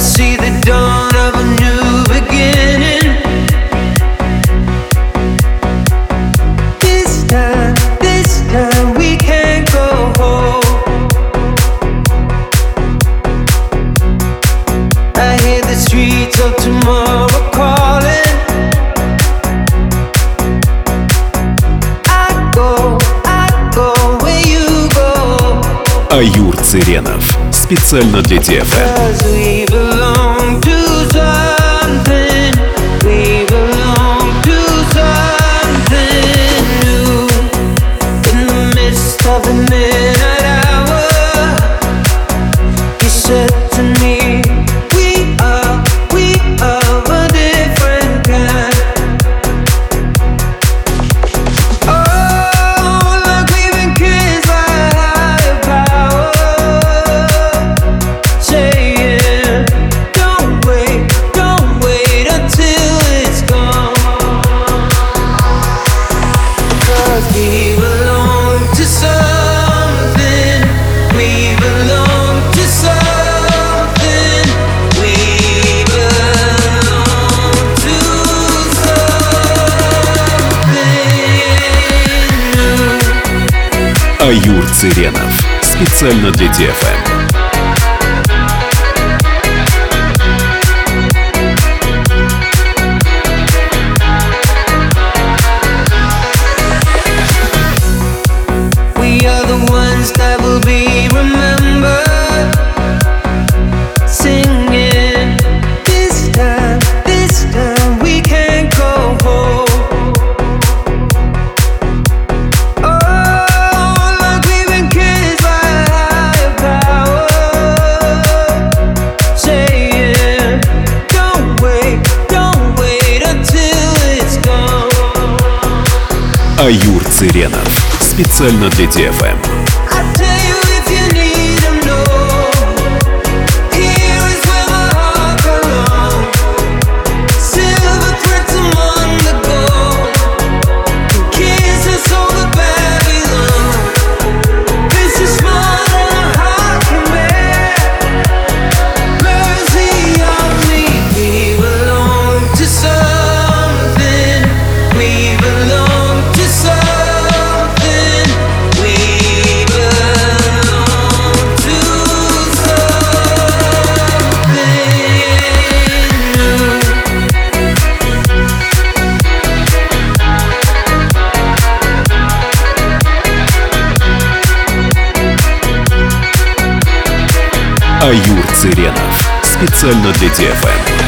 see the dawn of a new beginning. This time, this time we can go home. I hear the streets of tomorrow calling. I go, I go where you go. Аюр Циренов специально для DFM. Of the midnight hour, you said. Аюр Циренов. Специально для ДФМ. Аюр Циренов. Специально для ДФМ. Аюр Циренов. Специально для ТФМ.